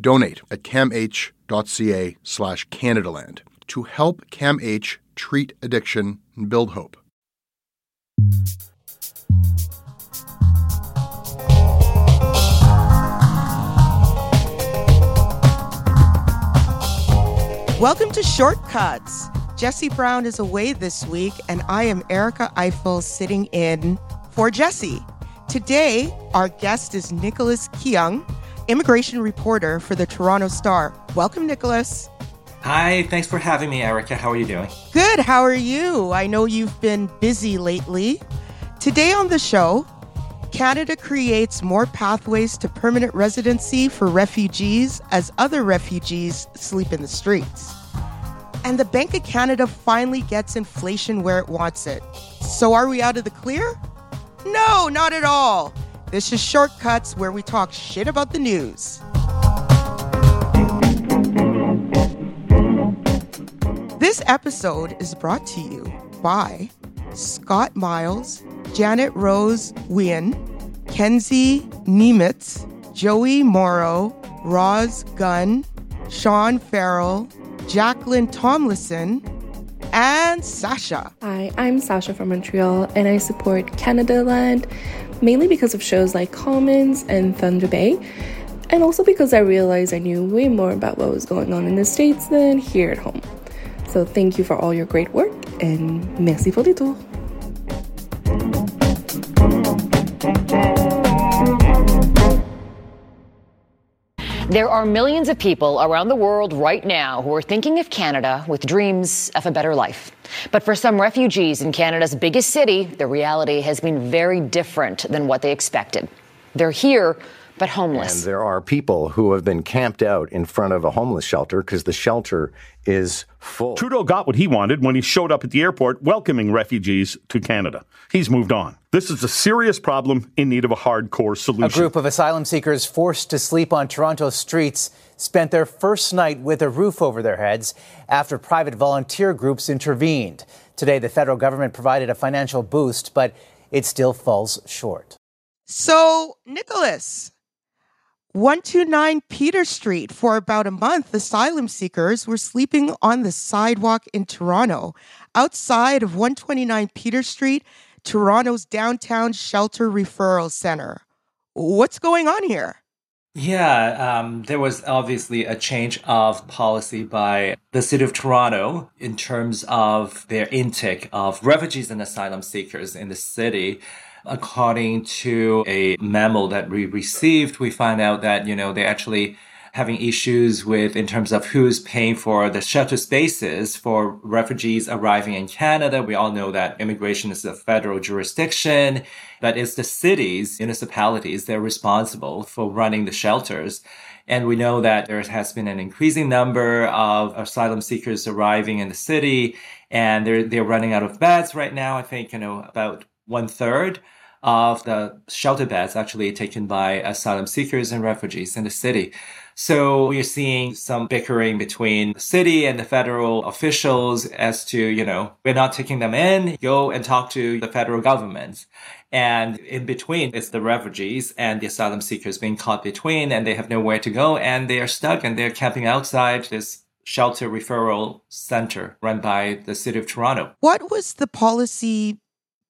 Donate at camh.ca slash Canadaland to help CAMH treat addiction and build hope. Welcome to Shortcuts. Jesse Brown is away this week, and I am Erica Ifill sitting in for Jesse. Today, our guest is Nicholas Keung, immigration reporter for the Toronto Star. Welcome, Nicholas. Hi, thanks for having me, Erica. How are you doing? Good. How are you? I know you've been busy lately. Today on the show, Canada creates more pathways to permanent residency for refugees as other refugees sleep in the streets. And the Bank of Canada finally gets inflation where it wants it. So are we out of the clear? No, not at all. This is Shortcuts where we talk shit about the news. This episode is brought to you by Scott Miles, Janet Rose Wien, Kenzie Nemitz, Joey Morrow, Roz Gunn, Sean Farrell, Jacqueline Tomlinson, and Sasha. Hi, I'm Sasha from Montreal, and I support Canada Land mainly because of shows like Commons and Thunder Bay, and also because I realized I knew way more about what was going on in the States than here at home. So thank you for all your great work, and merci pour le tour. There are millions of people around the world right now who are thinking of Canada with dreams of a better life. But for some refugees in Canada's biggest city, the reality has been very different than what they expected. They're here, but homeless. And there are people who have been camped out in front of a homeless shelter because the shelter is full. Trudeau got what he wanted when he showed up at the airport welcoming refugees to Canada. He's moved on. This is a serious problem in need of a hardcore solution. A group of asylum seekers forced to sleep on Toronto streets spent their first night with a roof over their heads after private volunteer groups intervened. Today, the federal government provided a financial boost, but it still falls short. So, Nicholas, 129 Peter Street. For about a month, asylum seekers were sleeping on the sidewalk in Toronto. Outside of 129 Peter Street, Toronto's downtown shelter referral center. What's going on here? Yeah, um, there was obviously a change of policy by the city of Toronto in terms of their intake of refugees and asylum seekers in the city. According to a memo that we received, we find out that, you know, they actually having issues with in terms of who's paying for the shelter spaces for refugees arriving in Canada. We all know that immigration is a federal jurisdiction, but it's the cities, municipalities, they're responsible for running the shelters. And we know that there has been an increasing number of asylum seekers arriving in the city and they're, they're running out of beds right now. I think, you know, about one third of the shelter beds actually taken by asylum seekers and refugees in the city. So you're seeing some bickering between the city and the federal officials as to, you know, we're not taking them in, go and talk to the federal government. And in between, it's the refugees and the asylum seekers being caught between and they have nowhere to go and they are stuck and they're camping outside this shelter referral center run by the city of Toronto. What was the policy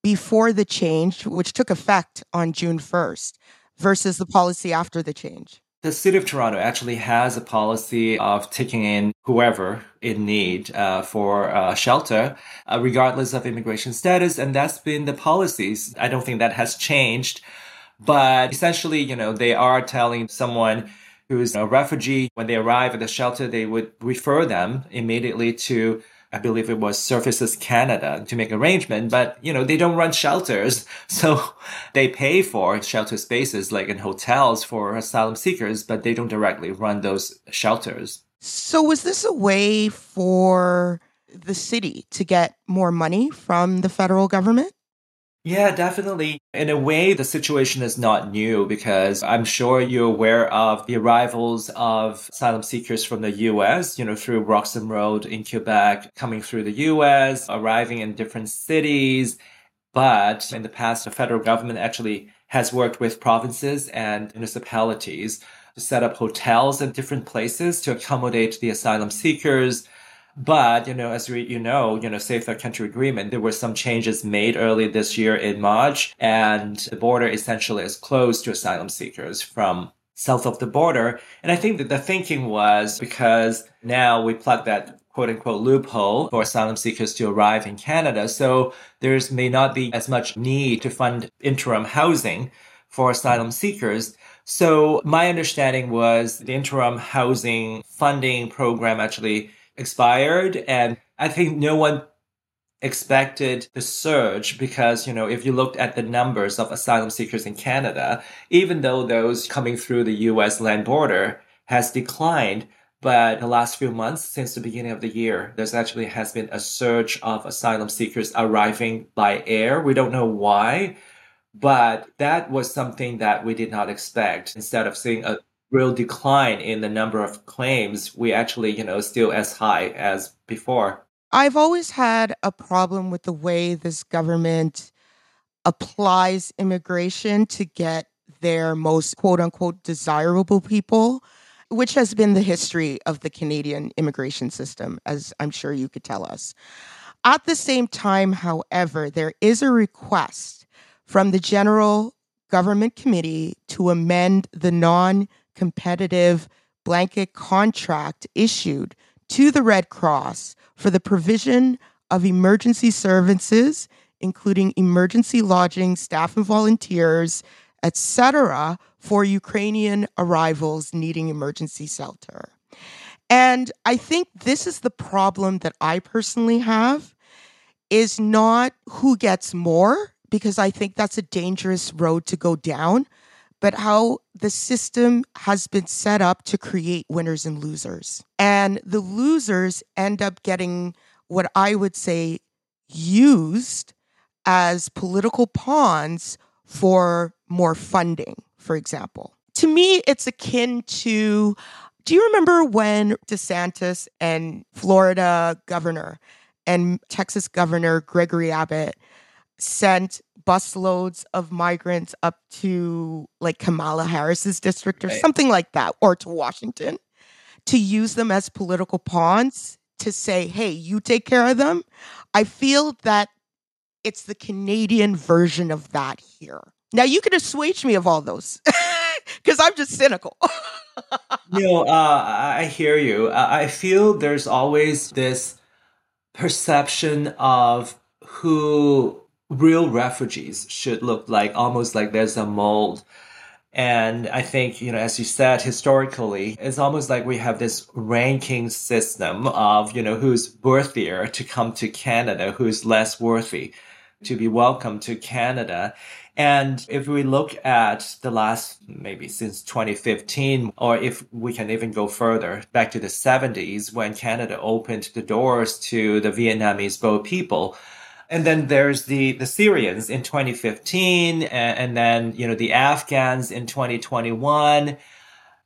before the change, which took effect on June 1st, versus the policy after the change? The city of Toronto actually has a policy of taking in whoever in need uh, for uh, shelter, uh, regardless of immigration status, and that's been the policies. I don't think that has changed, but essentially, you know, they are telling someone who's a refugee when they arrive at the shelter, they would refer them immediately to I believe it was Services Canada to make arrangement, but you know, they don't run shelters. So they pay for shelter spaces like in hotels for asylum seekers, but they don't directly run those shelters. So was this a way for the city to get more money from the federal government? Yeah, definitely. In a way, the situation is not new because I'm sure you're aware of the arrivals of asylum seekers from the US, you know, through Roxham Road in Quebec, coming through the US, arriving in different cities. But in the past, the federal government actually has worked with provinces and municipalities to set up hotels in different places to accommodate the asylum seekers but, you know, as we, you know, you know, Safe Third Country Agreement, there were some changes made early this year in March, and the border essentially is closed to asylum seekers from south of the border. And I think that the thinking was because now we plug that quote unquote loophole for asylum seekers to arrive in Canada. So there's may not be as much need to fund interim housing for asylum seekers. So my understanding was the interim housing funding program actually expired. And I think no one expected the surge because, you know, if you looked at the numbers of asylum seekers in Canada, even though those coming through the US land border has declined, but the last few months since the beginning of the year, there's actually has been a surge of asylum seekers arriving by air. We don't know why, but that was something that we did not expect. Instead of seeing a real decline in the number of claims, we actually, you know, still as high as before. I've always had a problem with the way this government applies immigration to get their most quote unquote desirable people, which has been the history of the Canadian immigration system, as I'm sure you could tell us. At the same time, however, there is a request from the General Government Committee to amend the non competitive blanket contract issued to the Red Cross for the provision of emergency services, including emergency lodging, staff and volunteers, etc., for Ukrainian arrivals needing emergency shelter. And I think this is the problem that I personally have is not who gets more because I think that's a dangerous road to go down but how the system has been set up to create winners and losers. And the losers end up getting what I would say used as political pawns for more funding, for example. To me, it's akin to do you remember when DeSantis and Florida governor and Texas governor Gregory Abbott sent busloads of migrants up to like Kamala Harris's district or right. something like that, or to Washington, to use them as political pawns to say, hey, you take care of them. I feel that it's the Canadian version of that here. Now, you can assuage me of all those because I'm just cynical. no, uh, I hear you. I feel there's always this perception of who real refugees should look like, almost like there's a mold. And I think, you know, as you said, historically, it's almost like we have this ranking system of, you know, who's worthier to come to Canada, who's less worthy to be welcome to Canada. And if we look at the last, maybe since 2015, or if we can even go further back to the 70s when Canada opened the doors to the Vietnamese boat people, and then there's the, the Syrians in 2015, and, and then, you know, the Afghans in 2021.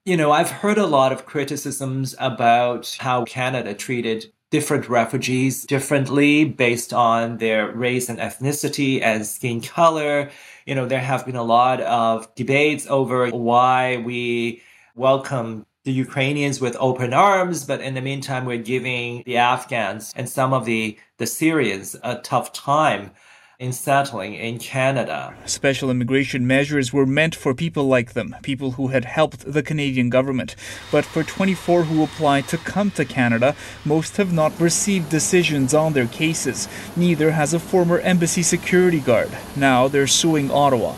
You know, I've heard a lot of criticisms about how Canada treated different refugees differently based on their race and ethnicity and skin color. You know, there have been a lot of debates over why we welcome the Ukrainians with open arms, but in the meantime, we're giving the Afghans and some of the, the Syrians a tough time in settling in Canada. Special immigration measures were meant for people like them, people who had helped the Canadian government. But for 24 who applied to come to Canada, most have not received decisions on their cases. Neither has a former embassy security guard. Now they're suing Ottawa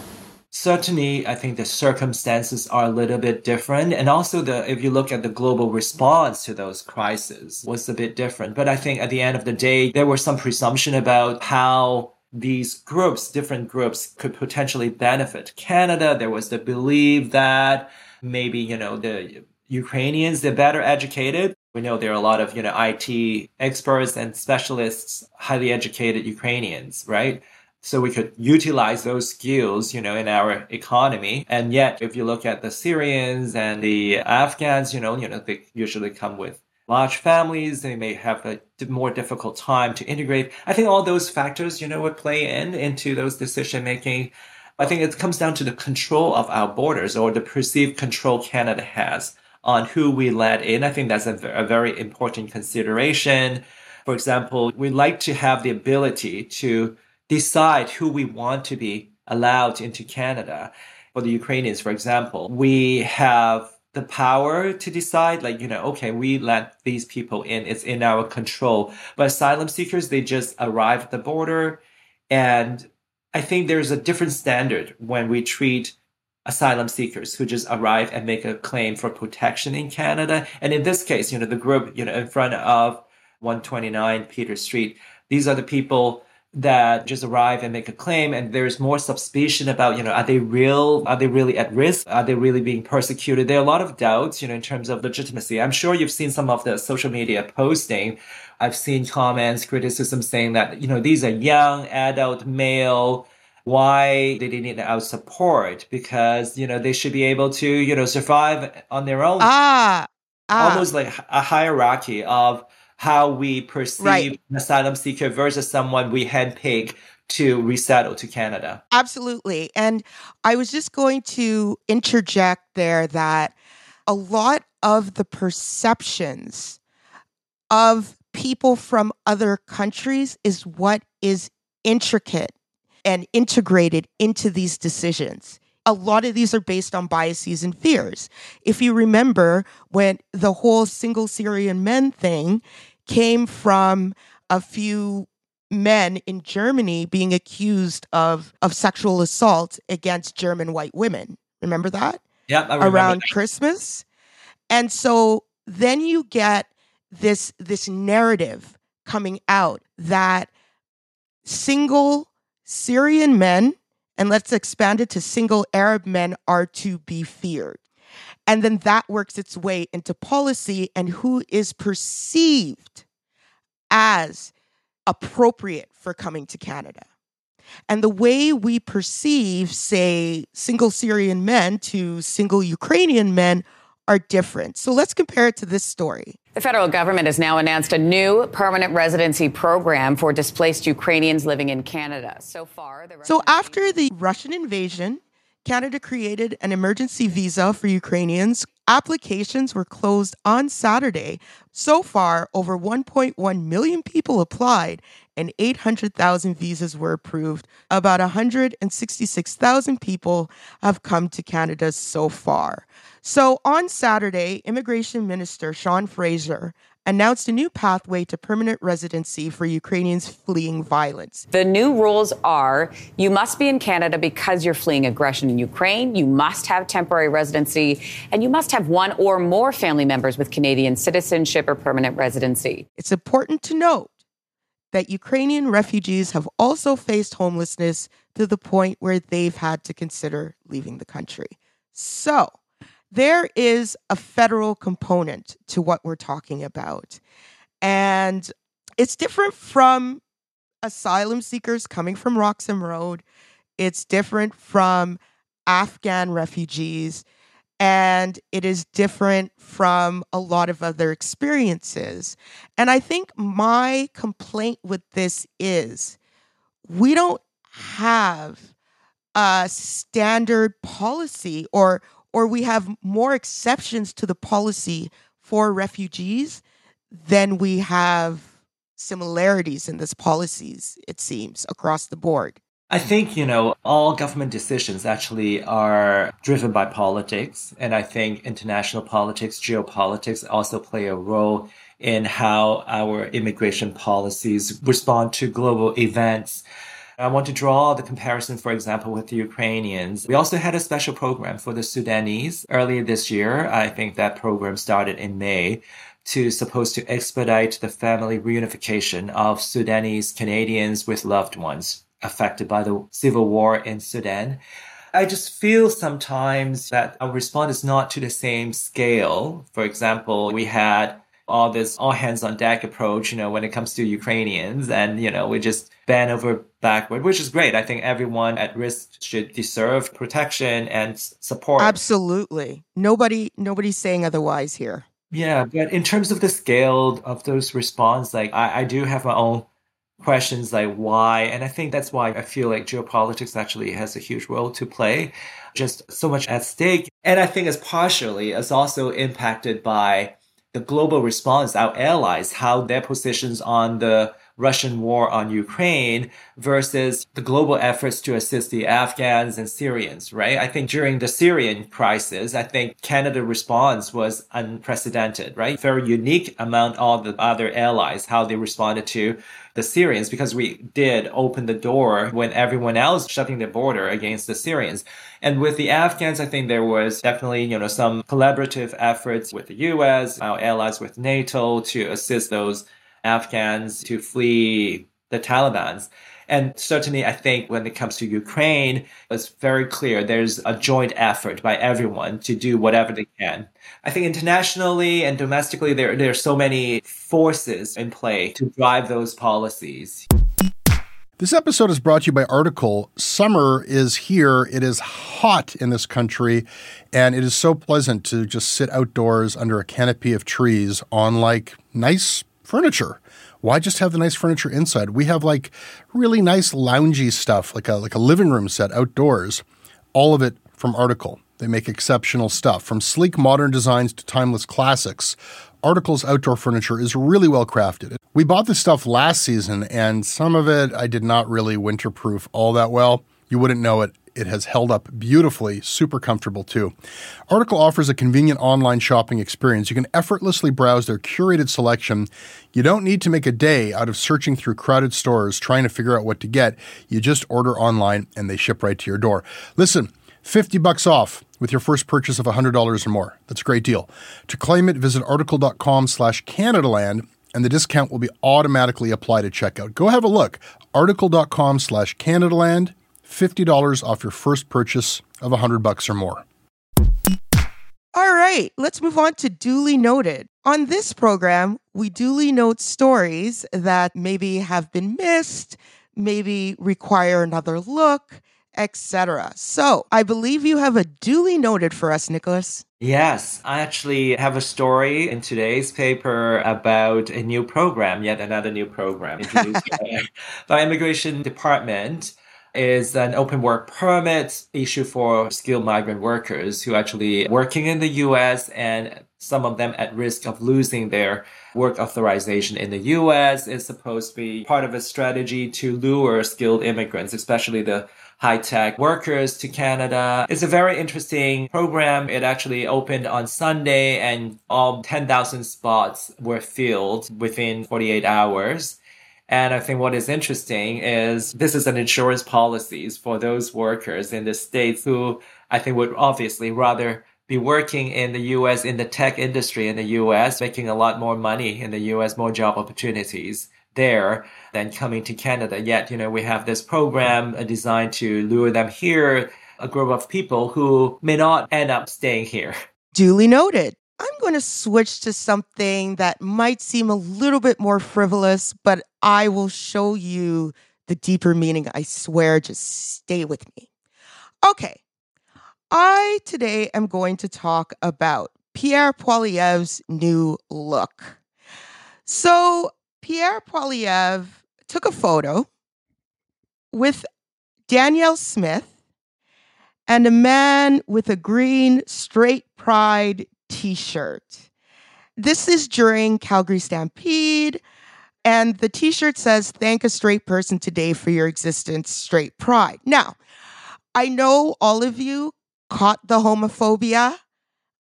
certainly i think the circumstances are a little bit different. And also the if you look at the global response to those crises was a bit different. But i think at the end of the day there was some presumption about how these groups different groups could potentially benefit canada. There was the belief that maybe you know the ukrainians they're better educated. We know there are a lot of you know it experts and specialists highly educated ukrainians right so we could utilize those skills, you know, in our economy. And yet, if you look at the Syrians and the Afghans, you know, you know, they usually come with large families. They may have a more difficult time to integrate. I think all those factors, you know, would play in into those decision making. I think it comes down to the control of our borders or the perceived control Canada has on who we let in. I think that's a, a very important consideration. For example, we like to have the ability to decide who we want to be allowed into Canada. For the Ukrainians, for example, we have the power to decide, like, you know, okay, we let these people in, it's in our control. But asylum seekers, they just arrive at the border. And I think there's a different standard when we treat asylum seekers who just arrive and make a claim for protection in Canada. And in this case, you know, the group, you know, in front of 129 Peter Street, these are the people that just arrive and make a claim and there's more suspicion about you know are they real? Are they really at risk? Are they really being persecuted? There are a lot of doubts you know in terms of legitimacy. I'm sure you've seen some of the social media posting. I've seen comments criticism saying that you know these are young adult male. Why they need our support? Because you know they should be able to you know survive on their own. Ah, ah. almost like a hierarchy of how we perceive right. an asylum seeker versus someone we handpick to resettle to Canada. Absolutely. And I was just going to interject there that a lot of the perceptions of people from other countries is what is intricate and integrated into these decisions. A lot of these are based on biases and fears. If you remember when the whole single Syrian men thing, came from a few men in Germany being accused of of sexual assault against German white women. Remember that? Yeah, around that. Christmas. And so then you get this this narrative coming out that single Syrian men and let's expand it to single Arab men are to be feared. And then that works its way into policy and who is perceived as appropriate for coming to Canada. And the way we perceive, say, single Syrian men to single Ukrainian men are different. So let's compare it to this story. The federal government has now announced a new permanent residency program for displaced Ukrainians living in Canada. So far, the So after the Russian invasion, Canada created an emergency visa for Ukrainians. Applications were closed on Saturday. So far, over 1.1 million people applied, and 800,000 visas were approved. About 166,000 people have come to Canada so far. So on Saturday, Immigration Minister Sean Fraser announced a new pathway to permanent residency for Ukrainians fleeing violence. The new rules are you must be in Canada because you're fleeing aggression in Ukraine, you must have temporary residency, and you must have one or more family members with Canadian citizenship or permanent residency. It's important to note that Ukrainian refugees have also faced homelessness to the point where they've had to consider leaving the country. So, there is a federal component to what we're talking about. And it's different from asylum seekers coming from Roxham Road, it's different from Afghan refugees, and it is different from a lot of other experiences. And I think my complaint with this is we don't have a standard policy or or we have more exceptions to the policy for refugees than we have similarities in these policies, it seems, across the board. I think, you know, all government decisions actually are driven by politics. And I think international politics, geopolitics also play a role in how our immigration policies respond to global events. I want to draw the comparison, for example, with the Ukrainians. We also had a special program for the Sudanese earlier this year. I think that program started in May to supposed to expedite the family reunification of Sudanese Canadians with loved ones affected by the civil war in Sudan. I just feel sometimes that our response is not to the same scale. For example, we had all this all hands on deck approach, you know, when it comes to Ukrainians. And, you know, we just bend over backward, which is great. I think everyone at risk should deserve protection and support. Absolutely. Nobody, nobody's saying otherwise here. Yeah. But in terms of the scale of those response, like I, I do have my own questions like why and i think that's why i feel like geopolitics actually has a huge role to play just so much at stake and i think it's partially it's also impacted by the global response, our allies, how their positions on the Russian war on Ukraine versus the global efforts to assist the Afghans and Syrians, right? I think during the Syrian crisis, I think Canada response was unprecedented, right? Very unique among all the other allies, how they responded to the Syrians, because we did open the door when everyone else shutting the border against the Syrians. And with the Afghans, I think there was definitely, you know, some collaborative efforts with the US, our allies with NATO to assist those Afghans to flee the Taliban's. And certainly, I think when it comes to Ukraine, it's very clear there's a joint effort by everyone to do whatever they can. I think internationally and domestically, there, there are so many forces in play to drive those policies. This episode is brought to you by Article. Summer is here. It is hot in this country, and it is so pleasant to just sit outdoors under a canopy of trees on like nice furniture. Why just have the nice furniture inside? We have like really nice loungy stuff, like a like a living room set outdoors. All of it from Article. They make exceptional stuff, from sleek modern designs to timeless classics. Article's outdoor furniture is really well crafted. We bought this stuff last season, and some of it I did not really winterproof all that well. You wouldn't know it it has held up beautifully, super comfortable too. Article offers a convenient online shopping experience. You can effortlessly browse their curated selection. You don't need to make a day out of searching through crowded stores trying to figure out what to get. You just order online and they ship right to your door. Listen, 50 bucks off with your first purchase of $100 or more. That's a great deal. To claim it, visit article.com slash Canadaland and the discount will be automatically applied at checkout. Go have a look. Article.com slash Canadaland $50 off your first purchase of 100 bucks or more. All right, let's move on to duly noted. On this program, we duly note stories that maybe have been missed, maybe require another look, etc. So, I believe you have a duly noted for us, Nicholas. Yes, I actually have a story in today's paper about a new program, yet another new program introduced by, by Immigration Department is an open work permit issue for skilled migrant workers who are actually working in the US and some of them at risk of losing their work authorization in the US is supposed to be part of a strategy to lure skilled immigrants, especially the high tech workers to Canada. It's a very interesting program. It actually opened on Sunday and all 10,000 spots were filled within 48 hours. And I think what is interesting is this is an insurance policies for those workers in the States who I think would obviously rather be working in the US in the tech industry in the US, making a lot more money in the US, more job opportunities there than coming to Canada. Yet, you know, we have this program uh, designed to lure them here, a group of people who may not end up staying here. Duly noted. I'm going to switch to something that might seem a little bit more frivolous, but I will show you the deeper meaning. I swear, just stay with me. Okay. I today am going to talk about Pierre Poilievre's new look. So, Pierre Poilievre took a photo with Danielle Smith and a man with a green straight pride t shirt. This is during Calgary Stampede. And the t shirt says, Thank a straight person today for your existence, straight pride. Now, I know all of you caught the homophobia.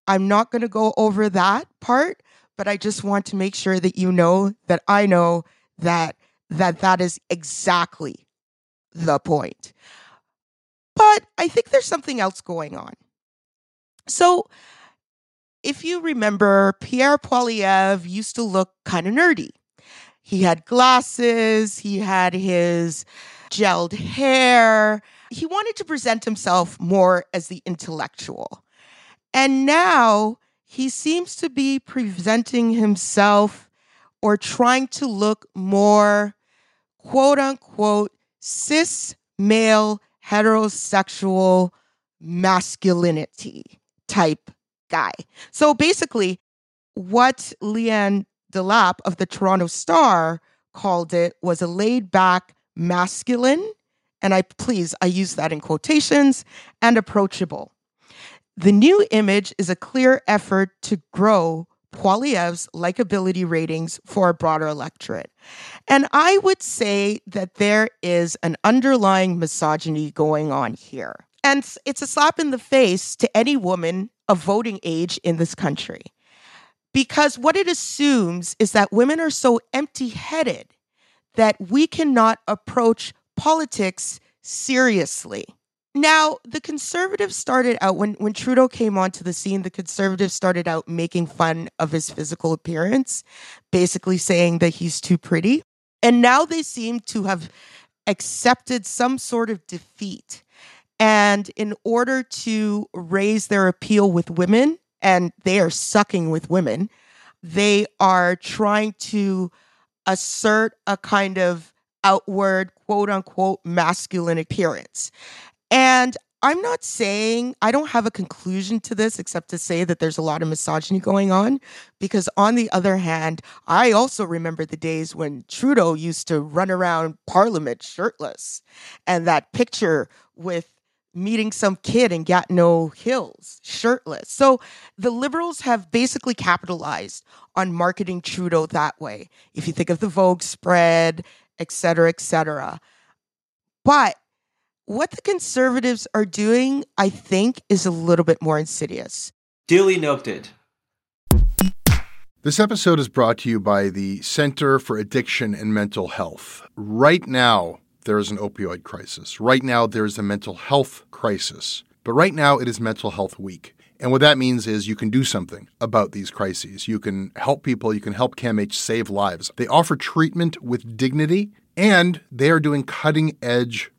I'm not going to go over that part, but I just want to make sure that you know that I know that that that is exactly the point. But I think there's something else going on. So, if you remember, Pierre Poilievre used to look kind of nerdy. He had glasses, he had his gelled hair. He wanted to present himself more as the intellectual. And now he seems to be presenting himself or trying to look more quote unquote cis male heterosexual masculinity type guy. So basically, what Liane Delap of the Toronto Star called it was a laid back masculine, and I please, I use that in quotations, and approachable. The new image is a clear effort to grow Poilievre's likability ratings for a broader electorate. And I would say that there is an underlying misogyny going on here. And it's a slap in the face to any woman of voting age in this country. Because what it assumes is that women are so empty headed that we cannot approach politics seriously. Now, the conservatives started out when, when Trudeau came onto the scene, the conservatives started out making fun of his physical appearance, basically saying that he's too pretty. And now they seem to have accepted some sort of defeat. And in order to raise their appeal with women, and they are sucking with women, they are trying to assert a kind of outward, quote unquote, masculine appearance. And I'm not saying, I don't have a conclusion to this except to say that there's a lot of misogyny going on. Because on the other hand, I also remember the days when Trudeau used to run around Parliament shirtless. And that picture with meeting some kid in Gatineau Hills shirtless. So the liberals have basically capitalized on marketing Trudeau that way. If you think of the Vogue spread, et cetera, et cetera. But what the conservatives are doing, I think, is a little bit more insidious. Duly noted. This episode is brought to you by the Center for Addiction and Mental Health. Right now, there is an opioid crisis. Right now, there is a mental health crisis. But right now, it is Mental Health Week. And what that means is you can do something about these crises. You can help people, you can help CAMH save lives. They offer treatment with dignity, and they are doing cutting edge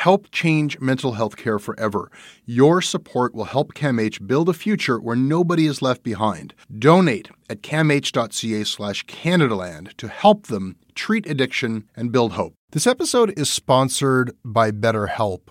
Help change mental health care forever. Your support will help CAMH build a future where nobody is left behind. Donate at camh.ca slash Canadaland to help them treat addiction and build hope. This episode is sponsored by BetterHelp.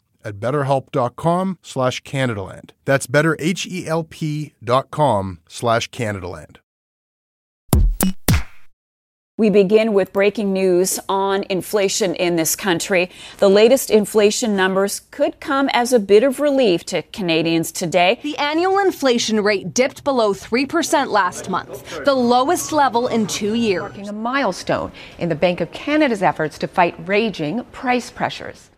at betterhelp.com slash Canadaland. That's betterhelp.com slash Canadaland. We begin with breaking news on inflation in this country. The latest inflation numbers could come as a bit of relief to Canadians today. The annual inflation rate dipped below 3% last month, the lowest level in two years. Marking a milestone in the Bank of Canada's efforts to fight raging price pressures.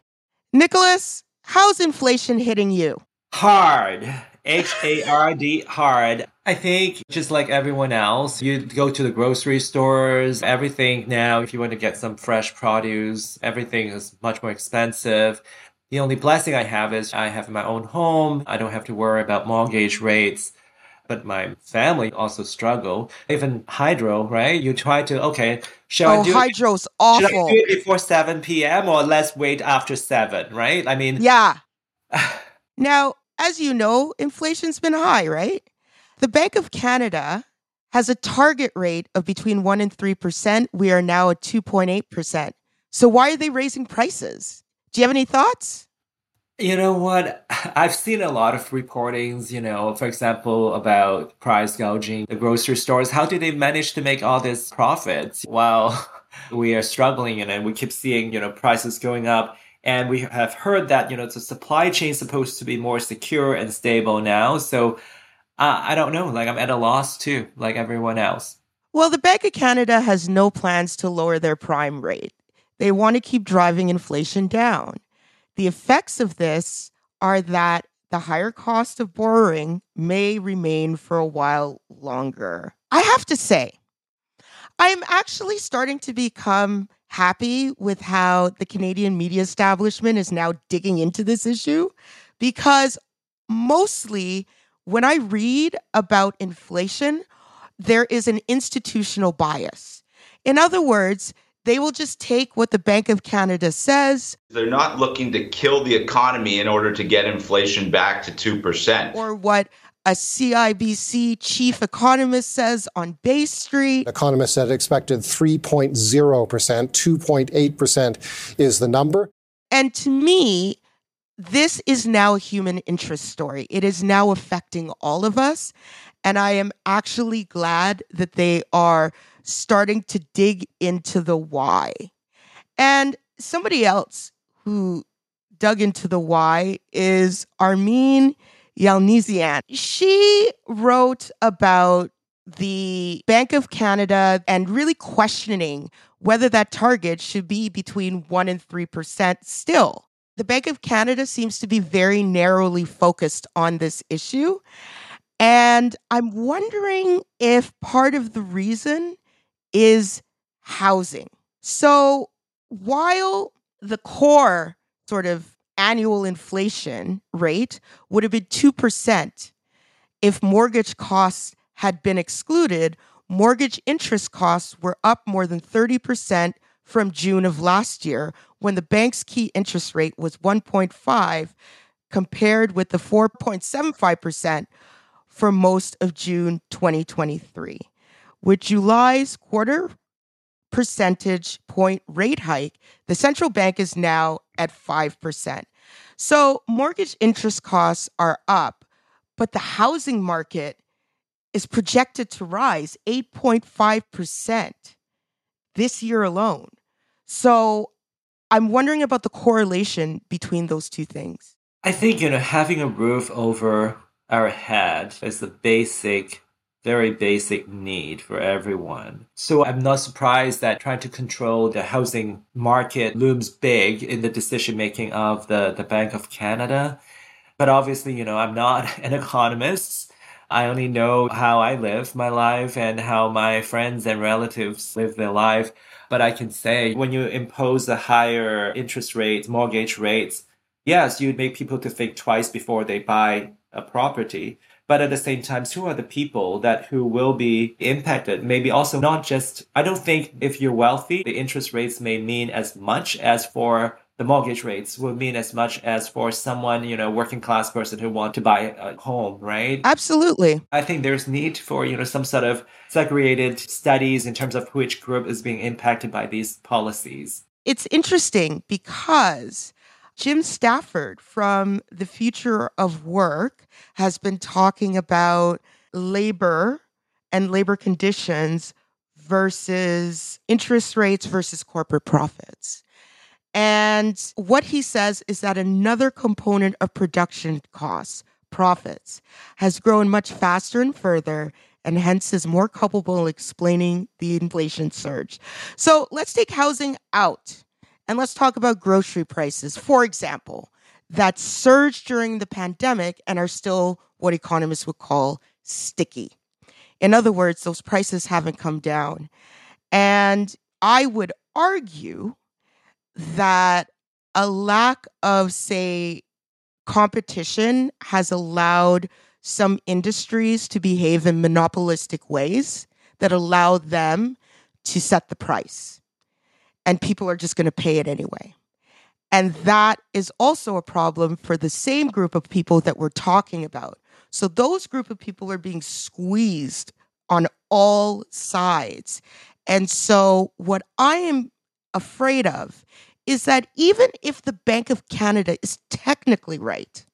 Nicholas, how's inflation hitting you? Hard. H A R D, hard. I think just like everyone else, you go to the grocery stores, everything now, if you want to get some fresh produce, everything is much more expensive. The only blessing I have is I have my own home. I don't have to worry about mortgage rates. But my family also struggle. Even hydro, right? You try to, okay, shall oh, I do hydro's it, awful. Should I do it before 7 p.m. or let's wait after 7, right? I mean, yeah. now, as you know, inflation's been high, right? The Bank of Canada has a target rate of between 1 and 3%. We are now at 2.8%. So why are they raising prices? Do you have any thoughts? You know what? I've seen a lot of reportings, you know, for example, about price gouging the grocery stores. How do they manage to make all these profits while we are struggling and we keep seeing, you know, prices going up? And we have heard that, you know, the supply chain is supposed to be more secure and stable now. So uh, I don't know. Like I'm at a loss too, like everyone else. Well, the Bank of Canada has no plans to lower their prime rate. They want to keep driving inflation down. The effects of this are that the higher cost of borrowing may remain for a while longer. I have to say, I'm actually starting to become happy with how the Canadian media establishment is now digging into this issue because mostly when I read about inflation, there is an institutional bias. In other words, they will just take what the Bank of Canada says. They're not looking to kill the economy in order to get inflation back to 2%. Or what a CIBC chief economist says on Bay Street. Economists had expected 3.0%, 2.8% is the number. And to me, this is now a human interest story. It is now affecting all of us. And I am actually glad that they are starting to dig into the why. And somebody else who dug into the why is Armine Yalnizyan. She wrote about the Bank of Canada and really questioning whether that target should be between 1 and 3% still. The Bank of Canada seems to be very narrowly focused on this issue. And I'm wondering if part of the reason is housing. So while the core sort of annual inflation rate would have been 2% if mortgage costs had been excluded, mortgage interest costs were up more than 30% from June of last year when the bank's key interest rate was 1.5 compared with the 4.75% for most of June 2023. With July's quarter percentage point rate hike, the central bank is now at 5%. So mortgage interest costs are up, but the housing market is projected to rise 8.5% this year alone. So I'm wondering about the correlation between those two things. I think, you know, having a roof over our head is the basic, very basic need for everyone. So I'm not surprised that trying to control the housing market looms big in the decision making of the, the Bank of Canada. But obviously, you know, I'm not an economist. I only know how I live my life and how my friends and relatives live their life. But I can say when you impose a higher interest rate, mortgage rates, yes, you'd make people to think twice before they buy a property. But at the same time, who are the people that who will be impacted? Maybe also not just, I don't think if you're wealthy, the interest rates may mean as much as for the mortgage rates will mean as much as for someone, you know, working class person who want to buy a home, right? Absolutely. I think there's need for, you know, some sort of segregated studies in terms of which group is being impacted by these policies. It's interesting because Jim Stanford from the Future of Work has been talking about labor and labor conditions versus interest rates versus corporate profits. And what he says is that another component of production costs, profits, has grown much faster and further and hence is more culpable in explaining the inflation surge. So let's take housing out and let's talk about grocery prices, for example, that surged during the pandemic and are still what economists would call sticky. In other words, those prices haven't come down. And I would argue that a lack of, say, competition has allowed some industries to behave in monopolistic ways that allow them to set the price. And people are just going to pay it anyway. And that is also a problem for the same group of people that we're talking about. So those group of people are being squeezed on all sides. And so what I am afraid of is that even if the Bank of Canada is technically right,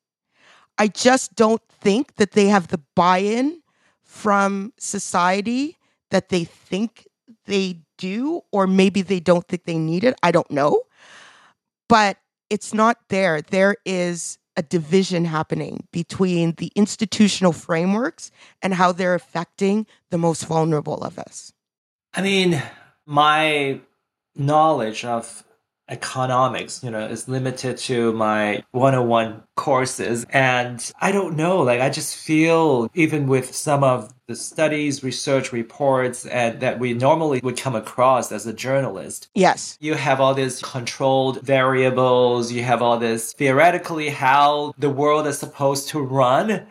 I just don't think that they have the buy in from society that they think they do, or maybe they don't think they need it. I don't know. But it's not there. There is a division happening between the institutional frameworks and how they're affecting the most vulnerable of us. I mean, my knowledge of economics, you know, is limited to my 101 courses. And I don't know, like, I just feel even with some of the studies, research reports, and that we normally would come across as a journalist. Yes. You have all these controlled variables, you have all this theoretically how the world is supposed to run,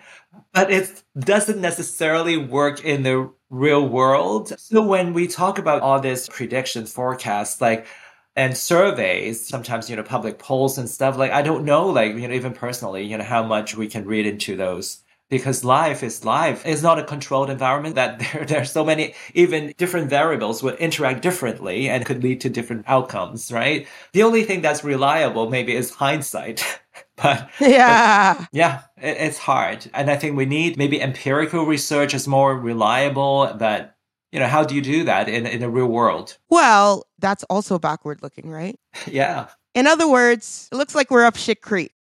but it doesn't necessarily work in the real world. So when we talk about all this prediction forecasts, like, and surveys, sometimes, you know, public polls and stuff, like, I don't know, like, you know, even personally, you know, how much we can read into those. Because life is life. It's not a controlled environment that there, there are so many, even different variables would interact differently and could lead to different outcomes, right? The only thing that's reliable maybe is hindsight. but yeah, but, yeah, it, it's hard. And I think we need maybe empirical research is more reliable, but you know, how do you do that in, in the real world? Well, that's also backward looking, right? yeah. In other words, it looks like we're up shit creek.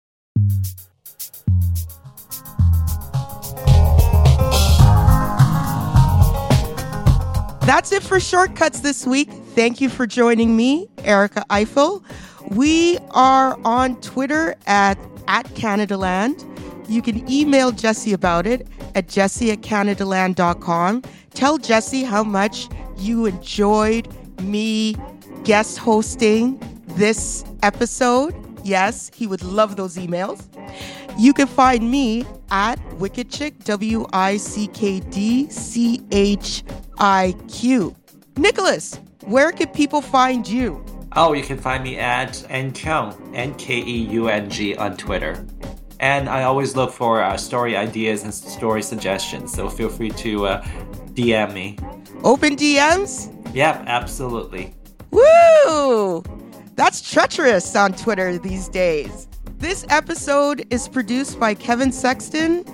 That's it for Shortcuts this week. Thank you for joining me, Erica Ifill. We are on Twitter at, at CanadaLand. You can email Jesse about it at jesse at canadaland.com. Tell Jesse how much you enjoyed me guest hosting this episode. Yes, he would love those emails. You can find me at Wicked Chick, W I C K D C H I Q. Nicholas, where can people find you? Oh, you can find me at Nkeung, N K E U N G, on Twitter. And I always look for uh, story ideas and story suggestions, so feel free to uh, DM me. Open DMs? Yep, absolutely. Woo! That's treacherous on Twitter these days. This episode is produced by Kevin Sexton,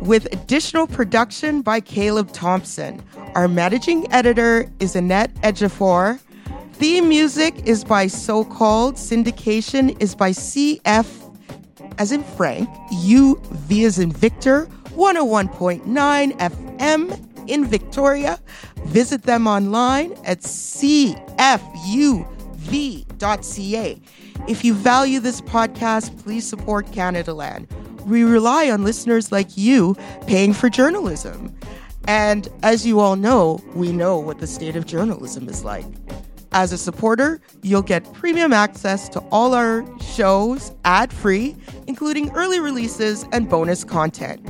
with additional production by Caleb Thompson. Our managing editor is Annette Ejiofor. Theme music is by So Called. Syndication is by CF, as in Frank, U V as in Victor, 101.9 FM in Victoria. Visit them online at cfuv.ca. If you value this podcast, please support Canadaland. We rely on listeners like you paying for journalism. And as you all know, we know what the state of journalism is like. As a supporter, you'll get premium access to all our shows ad free, including early releases and bonus content.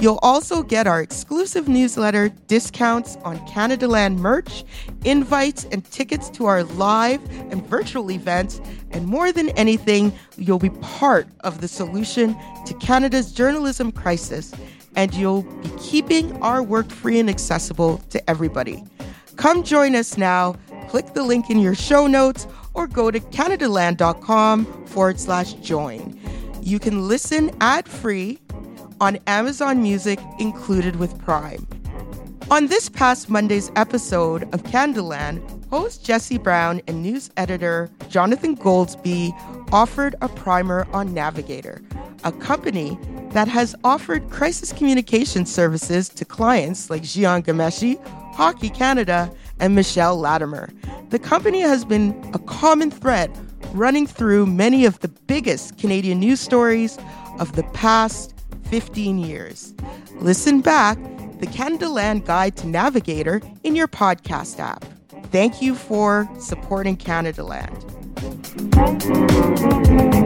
You'll also get our exclusive newsletter, discounts on Canadaland merch, invites, and tickets to our live and virtual events. And more than anything, you'll be part of the solution to Canada's journalism crisis, and you'll be keeping our work free and accessible to everybody. Come join us now. Click the link in your show notes or go to CanadaLand.com forward slash join. You can listen ad free on Amazon Music included with Prime. On this past Monday's episode of Canadaland, host Jesse Brown and news editor Jonathan Goldsbie offered a primer on Navigator, a company that has offered crisis communication services to clients like Jian Ghomeshi, Hockey Canada, and Michelle Latimer. The company has been a common thread running through many of the biggest Canadian news stories of the past 15 years. Listen back the Canadaland Guide to Navigator in your podcast app. Thank you for supporting Canadaland. A